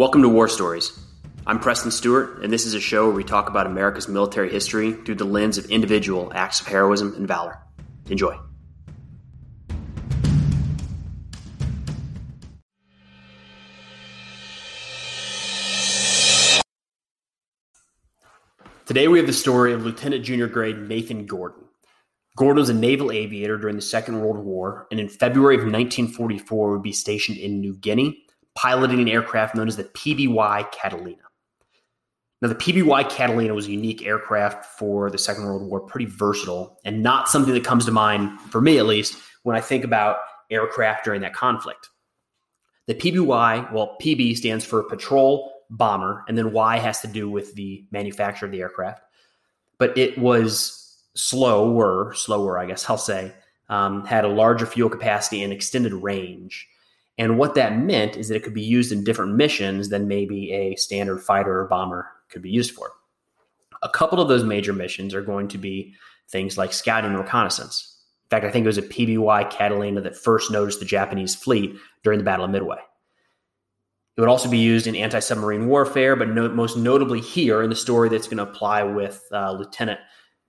Welcome to War Stories. I'm Preston Stewart, and this is a show where we talk about America's military history through the lens of individual acts of heroism and valor. Enjoy. Today we have the story of Lieutenant Junior Grade Nathan Gordon. Gordon was a naval aviator during the Second World War, and in February of 1944 would be stationed in New Guinea piloting an aircraft known as the PBY Catalina. Now, the PBY Catalina was a unique aircraft for the Second World War, pretty versatile, and not something that comes to mind, for me at least, when I think about aircraft during that conflict. The PBY, well, PB stands for Patrol Bomber, and then Y has to do with the manufacture of the aircraft. But it was slower, slower, I guess I'll say, um, had a larger fuel capacity and extended range. And what that meant is that it could be used in different missions than maybe a standard fighter or bomber could be used for. A couple of those major missions are going to be things like scouting and reconnaissance. In fact, I think it was a PBY Catalina that first noticed the Japanese fleet during the Battle of Midway. It would also be used in anti submarine warfare, but no, most notably here in the story that's going to apply with uh, Lieutenant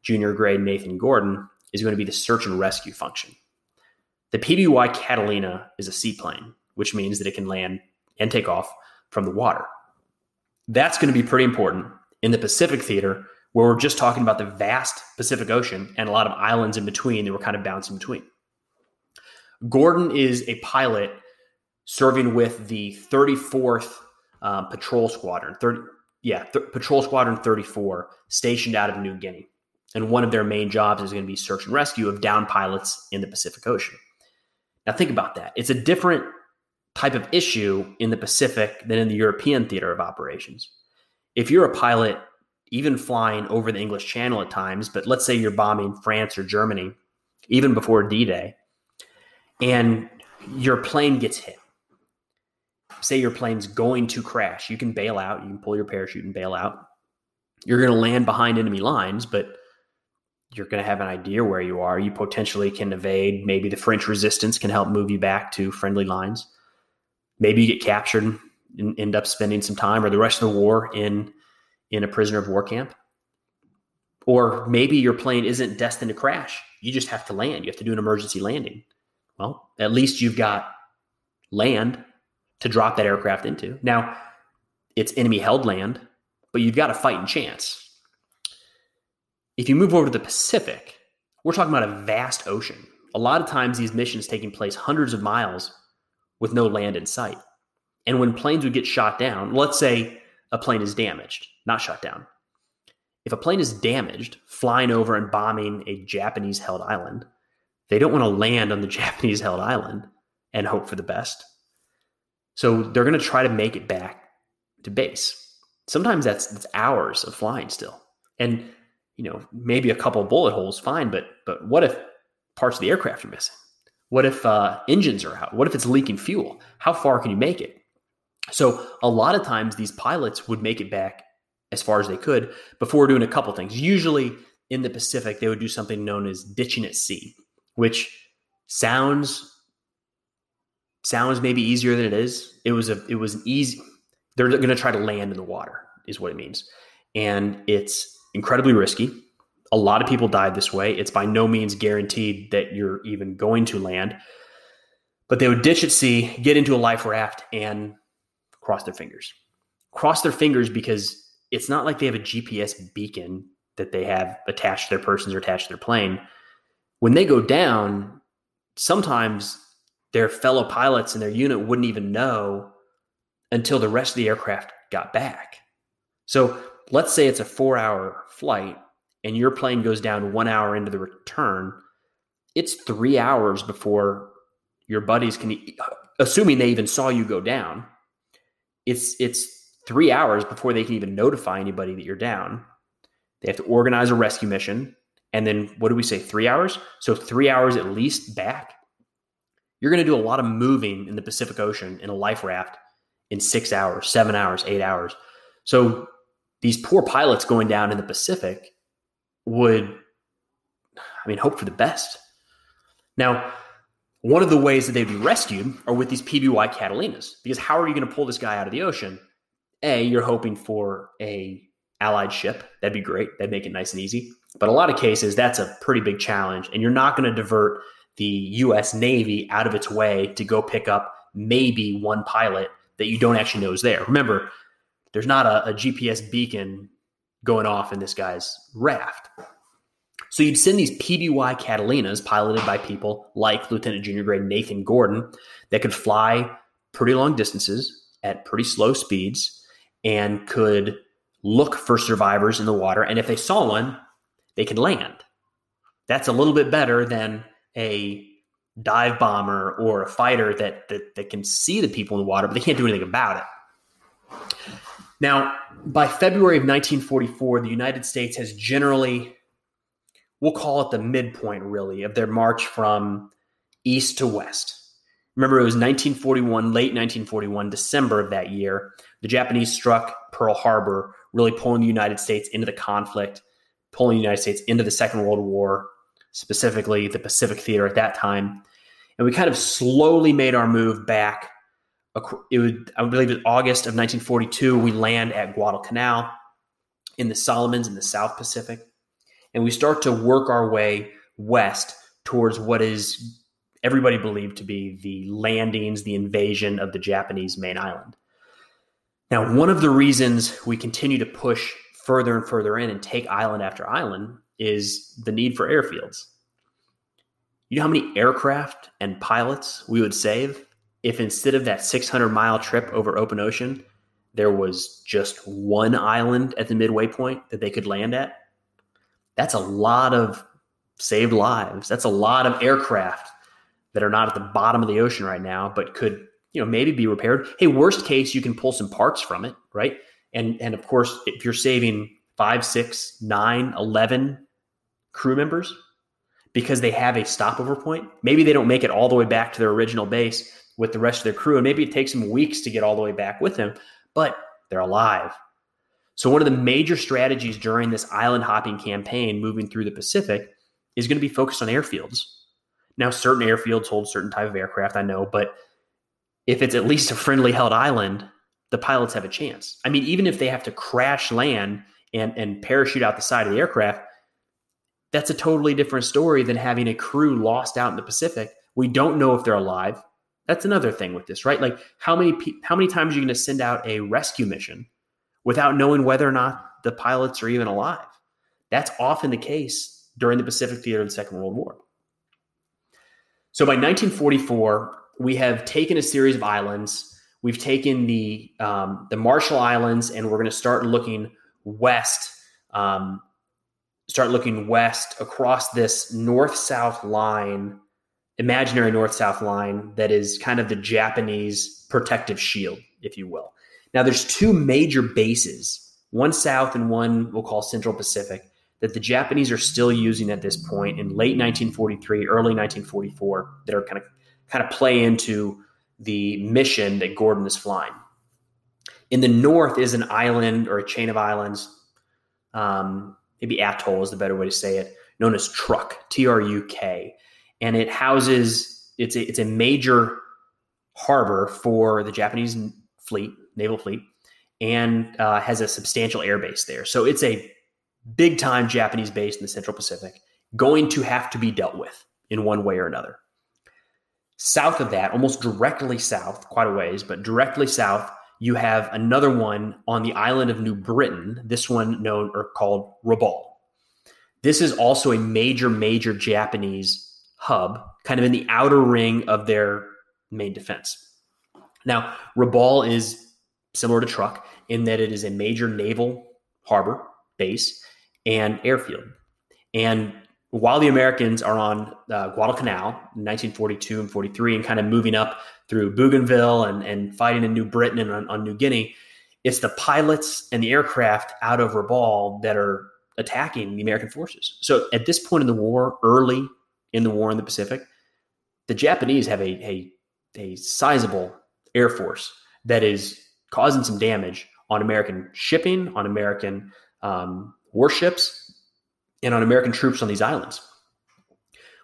Junior Grade Nathan Gordon is going to be the search and rescue function. The PBY Catalina is a seaplane which means that it can land and take off from the water. That's going to be pretty important in the Pacific theater, where we're just talking about the vast Pacific Ocean and a lot of islands in between that we're kind of bouncing between. Gordon is a pilot serving with the 34th um, Patrol Squadron, 30, yeah, th- Patrol Squadron 34, stationed out of New Guinea. And one of their main jobs is going to be search and rescue of down pilots in the Pacific Ocean. Now, think about that. It's a different type of issue in the Pacific than in the European theater of operations. If you're a pilot, even flying over the English Channel at times, but let's say you're bombing France or Germany, even before D Day, and your plane gets hit. Say your plane's going to crash. You can bail out, you can pull your parachute and bail out. You're going to land behind enemy lines, but you're going to have an idea where you are. You potentially can evade. Maybe the French resistance can help move you back to friendly lines maybe you get captured and end up spending some time or the rest of the war in in a prisoner of war camp. Or maybe your plane isn't destined to crash. You just have to land. You have to do an emergency landing. Well at least you've got land to drop that aircraft into. Now it's enemy held land but you've got a fighting chance. If you move over to the pacific we're talking about a vast ocean. A lot of times these missions taking place hundreds of miles with no land in sight. And when planes would get shot down, let's say a plane is damaged, not shot down. If a plane is damaged, flying over and bombing a Japanese held island, they don't want to land on the Japanese held island and hope for the best. So they're going to try to make it back to base. Sometimes that's, that's hours of flying still. And, you know, maybe a couple bullet holes, fine, but but what if parts of the aircraft are missing? What if uh, engines are out? What if it's leaking fuel? How far can you make it? So a lot of times these pilots would make it back as far as they could before doing a couple things. Usually in the Pacific, they would do something known as ditching at sea, which sounds sounds maybe easier than it is. It was a it was an easy. They're going to try to land in the water, is what it means, and it's incredibly risky a lot of people died this way. It's by no means guaranteed that you're even going to land. But they would ditch at sea, get into a life raft, and cross their fingers. Cross their fingers because it's not like they have a GPS beacon that they have attached to their persons or attached to their plane. When they go down, sometimes their fellow pilots and their unit wouldn't even know until the rest of the aircraft got back. So let's say it's a four hour flight and your plane goes down one hour into the return, it's three hours before your buddies can, assuming they even saw you go down, it's it's three hours before they can even notify anybody that you're down. They have to organize a rescue mission, and then what do we say? Three hours. So three hours at least back. You're going to do a lot of moving in the Pacific Ocean in a life raft in six hours, seven hours, eight hours. So these poor pilots going down in the Pacific would, I mean, hope for the best. Now, one of the ways that they'd be rescued are with these PBY Catalinas, because how are you going to pull this guy out of the ocean A, you're hoping for a allied ship. That'd be great. That'd make it nice and easy. But a lot of cases, that's a pretty big challenge. And you're not going to divert the US Navy out of its way to go pick up maybe one pilot that you don't actually know is there. Remember, there's not a, a GPS beacon going off in this guy's raft. So you'd send these PBY Catalinas piloted by people like Lieutenant Junior Grade Nathan Gordon that could fly pretty long distances at pretty slow speeds and could look for survivors in the water. And if they saw one, they could land. That's a little bit better than a dive bomber or a fighter that, that, that can see the people in the water, but they can't do anything about it. Now, by February of 1944, the United States has generally, we'll call it the midpoint really, of their march from east to west. Remember, it was 1941, late 1941, December of that year. The Japanese struck Pearl Harbor, really pulling the United States into the conflict, pulling the United States into the Second World War, specifically the Pacific Theater at that time. And we kind of slowly made our move back. It would, I believe, it August of 1942. We land at Guadalcanal in the Solomons in the South Pacific, and we start to work our way west towards what is everybody believed to be the landings, the invasion of the Japanese main island. Now, one of the reasons we continue to push further and further in and take island after island is the need for airfields. You know how many aircraft and pilots we would save if instead of that 600 mile trip over open ocean, there was just one island at the midway point that they could land at? That's a lot of saved lives. That's a lot of aircraft that are not at the bottom of the ocean right now, but could, you know, maybe be repaired. Hey, worst case, you can pull some parts from it, right? And and of course, if you're saving five, six, nine, eleven crew members because they have a stopover point, maybe they don't make it all the way back to their original base with the rest of their crew, and maybe it takes them weeks to get all the way back with them, but they're alive. So one of the major strategies during this island hopping campaign moving through the Pacific is going to be focused on airfields now, certain airfields hold certain type of aircraft, I know, but if it's at least a friendly held island, the pilots have a chance. I mean, even if they have to crash land and, and parachute out the side of the aircraft, that's a totally different story than having a crew lost out in the Pacific. We don't know if they're alive. That's another thing with this, right? Like how many how many times are you going to send out a rescue mission without knowing whether or not the pilots are even alive? That's often the case during the Pacific theater of the Second World War. So by 1944, we have taken a series of islands. We've taken the um, the Marshall Islands, and we're going to start looking west. Um, start looking west across this north-south line, imaginary north-south line that is kind of the Japanese protective shield, if you will. Now, there's two major bases, one south and one we'll call Central Pacific that the Japanese are still using at this point in late 1943, early 1944, that are kind of kind of play into the mission that Gordon is flying. In the north is an island or a chain of islands, um, maybe atoll is the better way to say it, known as Truk, T R U K, and it houses it's a, it's a major harbor for the Japanese fleet, naval fleet, and uh, has a substantial air base there. So it's a big time Japanese base in the Central Pacific, going to have to be dealt with in one way or another. South of that, almost directly south, quite a ways, but directly south, you have another one on the island of New Britain, this one known or called Rabaul. This is also a major, major Japanese hub, kind of in the outer ring of their main defense. Now, Rabaul is similar to Truk in that it is a major naval harbor base and airfield. And while the Americans are on uh, Guadalcanal in 1942 and 43 and kind of moving up through Bougainville and, and fighting in New Britain and on, on New Guinea, it's the pilots and the aircraft out of Rabaul that are attacking the American forces. So at this point in the war, early in the war in the Pacific, the Japanese have a, a, a sizable air force that is causing some damage on American shipping, on American um, warships and on American troops on these islands.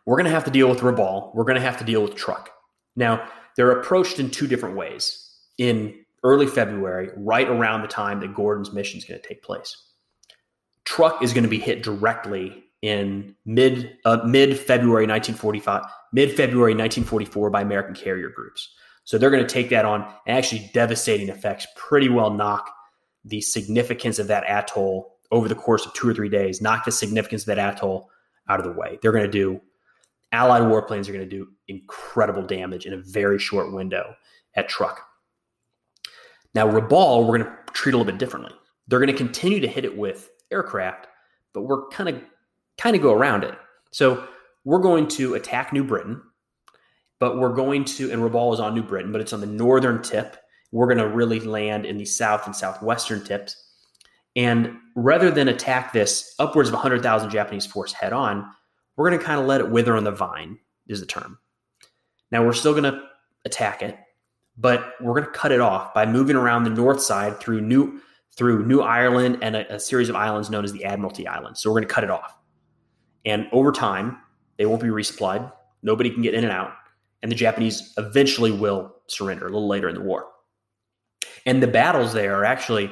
We're going to have to deal with Rabaul. We're going to have to deal with Truk. Now, they're approached in two different ways. In early February, right around the time that Gordon's mission is going to take place. Truk is going to be hit directly in mid uh, mid February 1945, mid February 1944 by American carrier groups. So they're going to take that on and actually devastating effects pretty well knock the significance of that atoll over the course of two or three days, knock the significance of that atoll out of the way. They're going to do Allied warplanes are going to do incredible damage in a very short window at Truk. Now, Rabaul, we're going to treat a little bit differently. They're going to continue to hit it with aircraft, but we're kind of kind of go around it. So we're going to attack New Britain, but we're going to, and Rabaul is on New Britain, but it's on the northern tip. We're going to really land in the south and southwestern tips. And rather than attack this upwards of 100,000 Japanese force head on, we're going to kind of let it wither on the vine, is the term. Now, we're still going to attack it, but we're going to cut it off by moving around the north side through New through New Ireland and a, a series of islands known as the Admiralty Islands. So we're going to cut it off. And over time, they won't be resupplied. Nobody can get in and out. And the Japanese eventually will surrender a little later in the war. And the battles there are actually,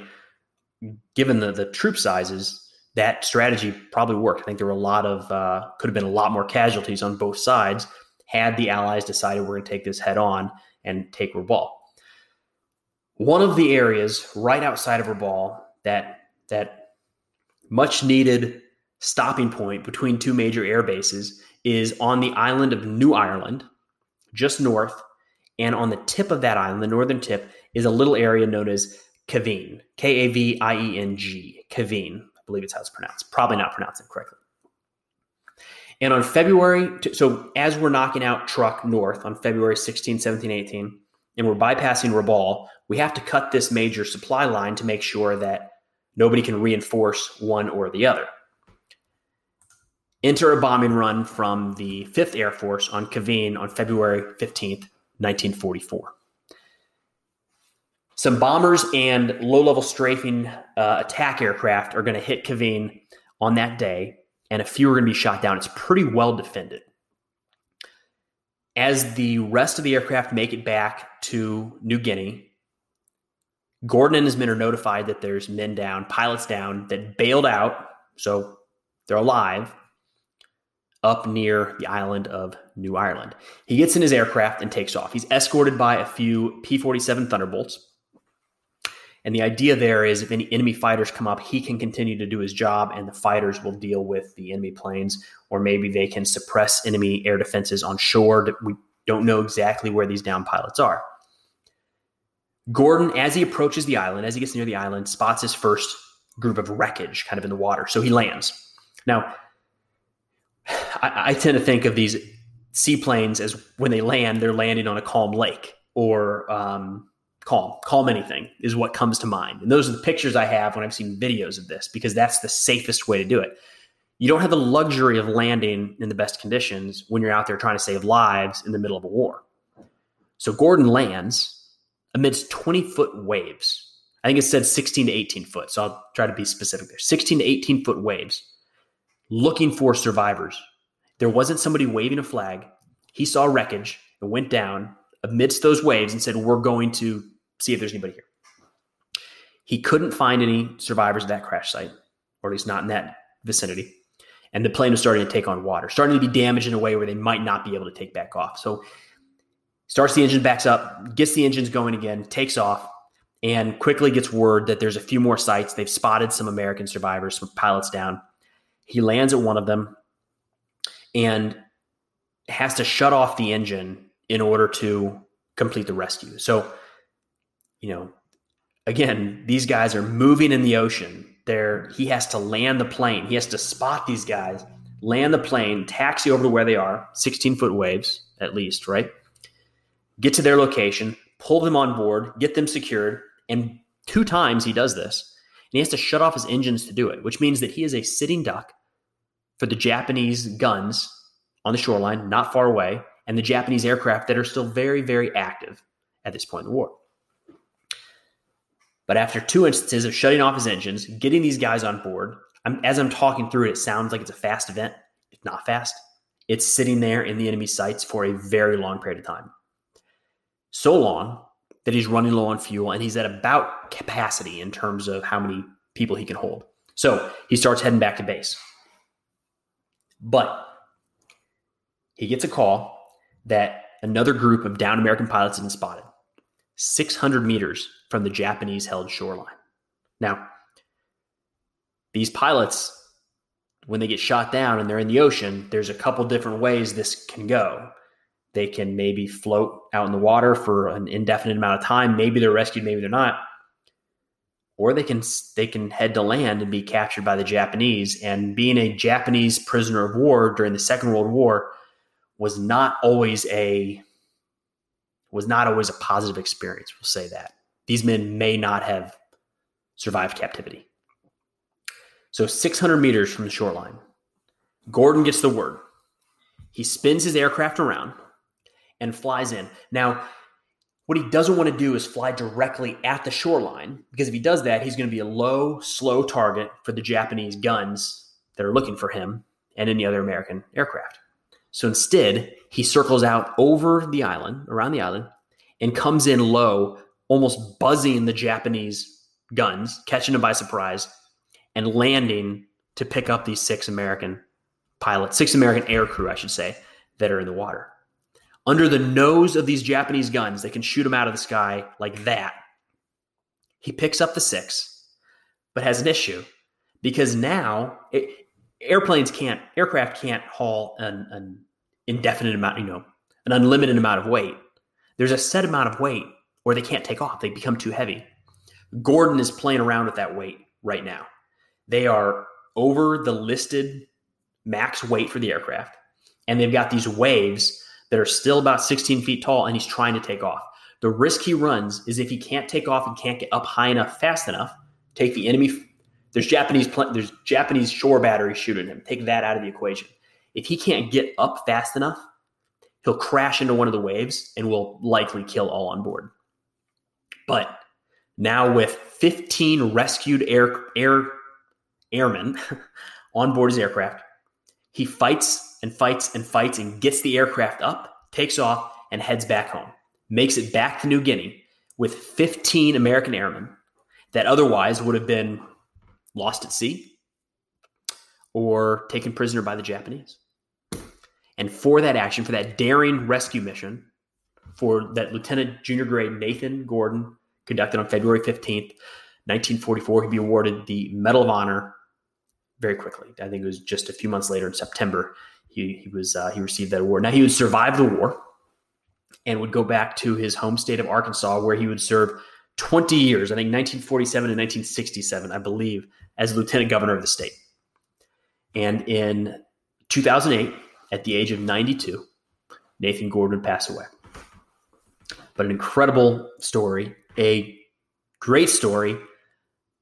given the, the troop sizes, that strategy probably worked. I think there were a lot of, uh, could have been a lot more casualties on both sides had the Allies decided we're going to take this head on and take Rabaul. One of the areas right outside of Rabaul that that much needed stopping point between two major air bases is on the island of New Ireland, just north. And on the tip of that island, the northern tip, is a little area known as Kavieng, K A V I E N G, Kavieng. I believe it's how it's pronounced. Probably not pronounced it correctly. And on February, so as we're knocking out Truk north on February 16, 17, 18, and we're bypassing Rabaul, we have to cut this major supply line to make sure that nobody can reinforce one or the other enter a bombing run from the 5th Air Force on Kavieng on February 15th, 1944. Some bombers and low level strafing uh, attack aircraft are going to hit Kavieng on that day, and a few are going to be shot down. It's pretty well defended. As the rest of the aircraft make it back to New Guinea, Gordon and his men are notified that there's men down, pilots down that bailed out, so they're alive, up near the island of New Ireland. He gets in his aircraft and takes off. He's escorted by a few P 47 Thunderbolts. And the idea there is if any enemy fighters come up, he can continue to do his job and the fighters will deal with the enemy planes, or maybe they can suppress enemy air defenses on shore. We don't know exactly where these down pilots are. Gordon, as he approaches the island, as he gets near the island, spots his first group of wreckage kind of in the water. So he lands. Now, I, I tend to think of these seaplanes as when they land, they're landing on a calm lake or um, calm, calm anything is what comes to mind. And those are the pictures I have when I've seen videos of this because that's the safest way to do it. You don't have the luxury of landing in the best conditions when you're out there trying to save lives in the middle of a war. So Gordon lands amidst 20 foot waves. I think it said 16 to 18 foot. So I'll try to be specific there 16 to 18 foot waves looking for survivors. There wasn't somebody waving a flag. He saw wreckage and went down amidst those waves and said, We're going to see if there's anybody here. He couldn't find any survivors at that crash site, or at least not in that vicinity. And the plane was starting to take on water, starting to be damaged in a way where they might not be able to take back off. So starts the engine, backs up, gets the engines going again, takes off, and quickly gets word that there's a few more sites. They've spotted some American survivors, some pilots down. He lands at one of them and has to shut off the engine in order to complete the rescue. So, you know, again, these guys are moving in the ocean. There, he has to land the plane. He has to spot these guys, land the plane, taxi over to where they are, 16 foot waves at least, right? Get to their location, pull them on board, get them secured. And two times he does this he has to shut off his engines to do it, which means that he is a sitting duck for the Japanese guns on the shoreline, not far away, and the Japanese aircraft that are still very, very active at this point in the war. But after two instances of shutting off his engines, getting these guys on board, I'm, as I'm talking through it, it sounds like it's a fast event. It's not fast. It's sitting there in the enemy sights for a very long period of time. So long that he's running low on fuel and he's at about capacity in terms of how many people he can hold. So he starts heading back to base. But he gets a call that another group of downed American pilots had been spotted 600 meters from the Japanese held shoreline. Now, these pilots, when they get shot down and they're in the ocean, there's a couple different ways this can go. They can maybe float out in the water for an indefinite amount of time. Maybe they're rescued, maybe they're not. Or they can they can head to land and be captured by the Japanese. And being a Japanese prisoner of war during the Second World War was not always a was not always a positive experience. We'll say that these men may not have survived captivity. So 600 meters from the shoreline, Gordon gets the word. He spins his aircraft around and flies in. Now, what he doesn't want to do is fly directly at the shoreline because if he does that, he's going to be a low, slow target for the Japanese guns that are looking for him and any other American aircraft. So instead, he circles out over the island, around the island, and comes in low, almost buzzing the Japanese guns, catching them by surprise, and landing to pick up these six American pilots, six American air crew, I should say, that are in the water under the nose of these Japanese guns. They can shoot them out of the sky like that. He picks up the six, but has an issue because now it, airplanes can't, aircraft can't haul an, an indefinite amount, you know, an unlimited amount of weight. There's a set amount of weight or they can't take off. They become too heavy. Gordon is playing around with that weight right now. They are over the listed max weight for the aircraft, and they've got these waves that are still about 16 feet tall and he's trying to take off. The risk he runs is if he can't take off and can't get up high enough fast enough, take the enemy. There's Japanese there's Japanese shore batteries shooting him. Take that out of the equation. If he can't get up fast enough, he'll crash into one of the waves and will likely kill all on board. But now with 15 rescued air air airmen on board his aircraft, he fights and fights and fights and gets the aircraft up, takes off, and heads back home. Makes it back to New Guinea with 15 American airmen that otherwise would have been lost at sea or taken prisoner by the Japanese. And for that action, for that daring rescue mission, for that Lieutenant Junior Grade Nathan Gordon conducted on February 15th, 1944, he'd be awarded the Medal of Honor very quickly. I think it was just a few months later in September he, he was uh, he received that award. Now he would survive the war and would go back to his home state of Arkansas, where he would serve 20 years, I think 1947 and 1967, I believe, as lieutenant governor of the state. And in 2008, at the age of 92, Nathan Gordon passed away. But an incredible story, a great story,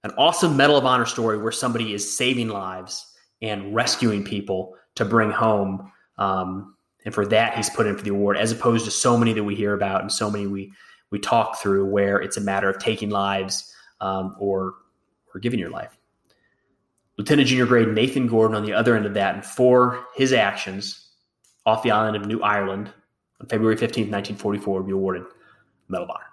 an awesome Medal of Honor story where somebody is saving lives and rescuing people to bring home. Um, and for that, he's put in for the award, as opposed to so many that we hear about and so many we we talk through where it's a matter of taking lives um, or or giving your life. Lieutenant Junior Grade Nathan Gordon on the other end of that, and for his actions off the island of New Ireland on February 15, 1944, will be awarded Medal of Honor.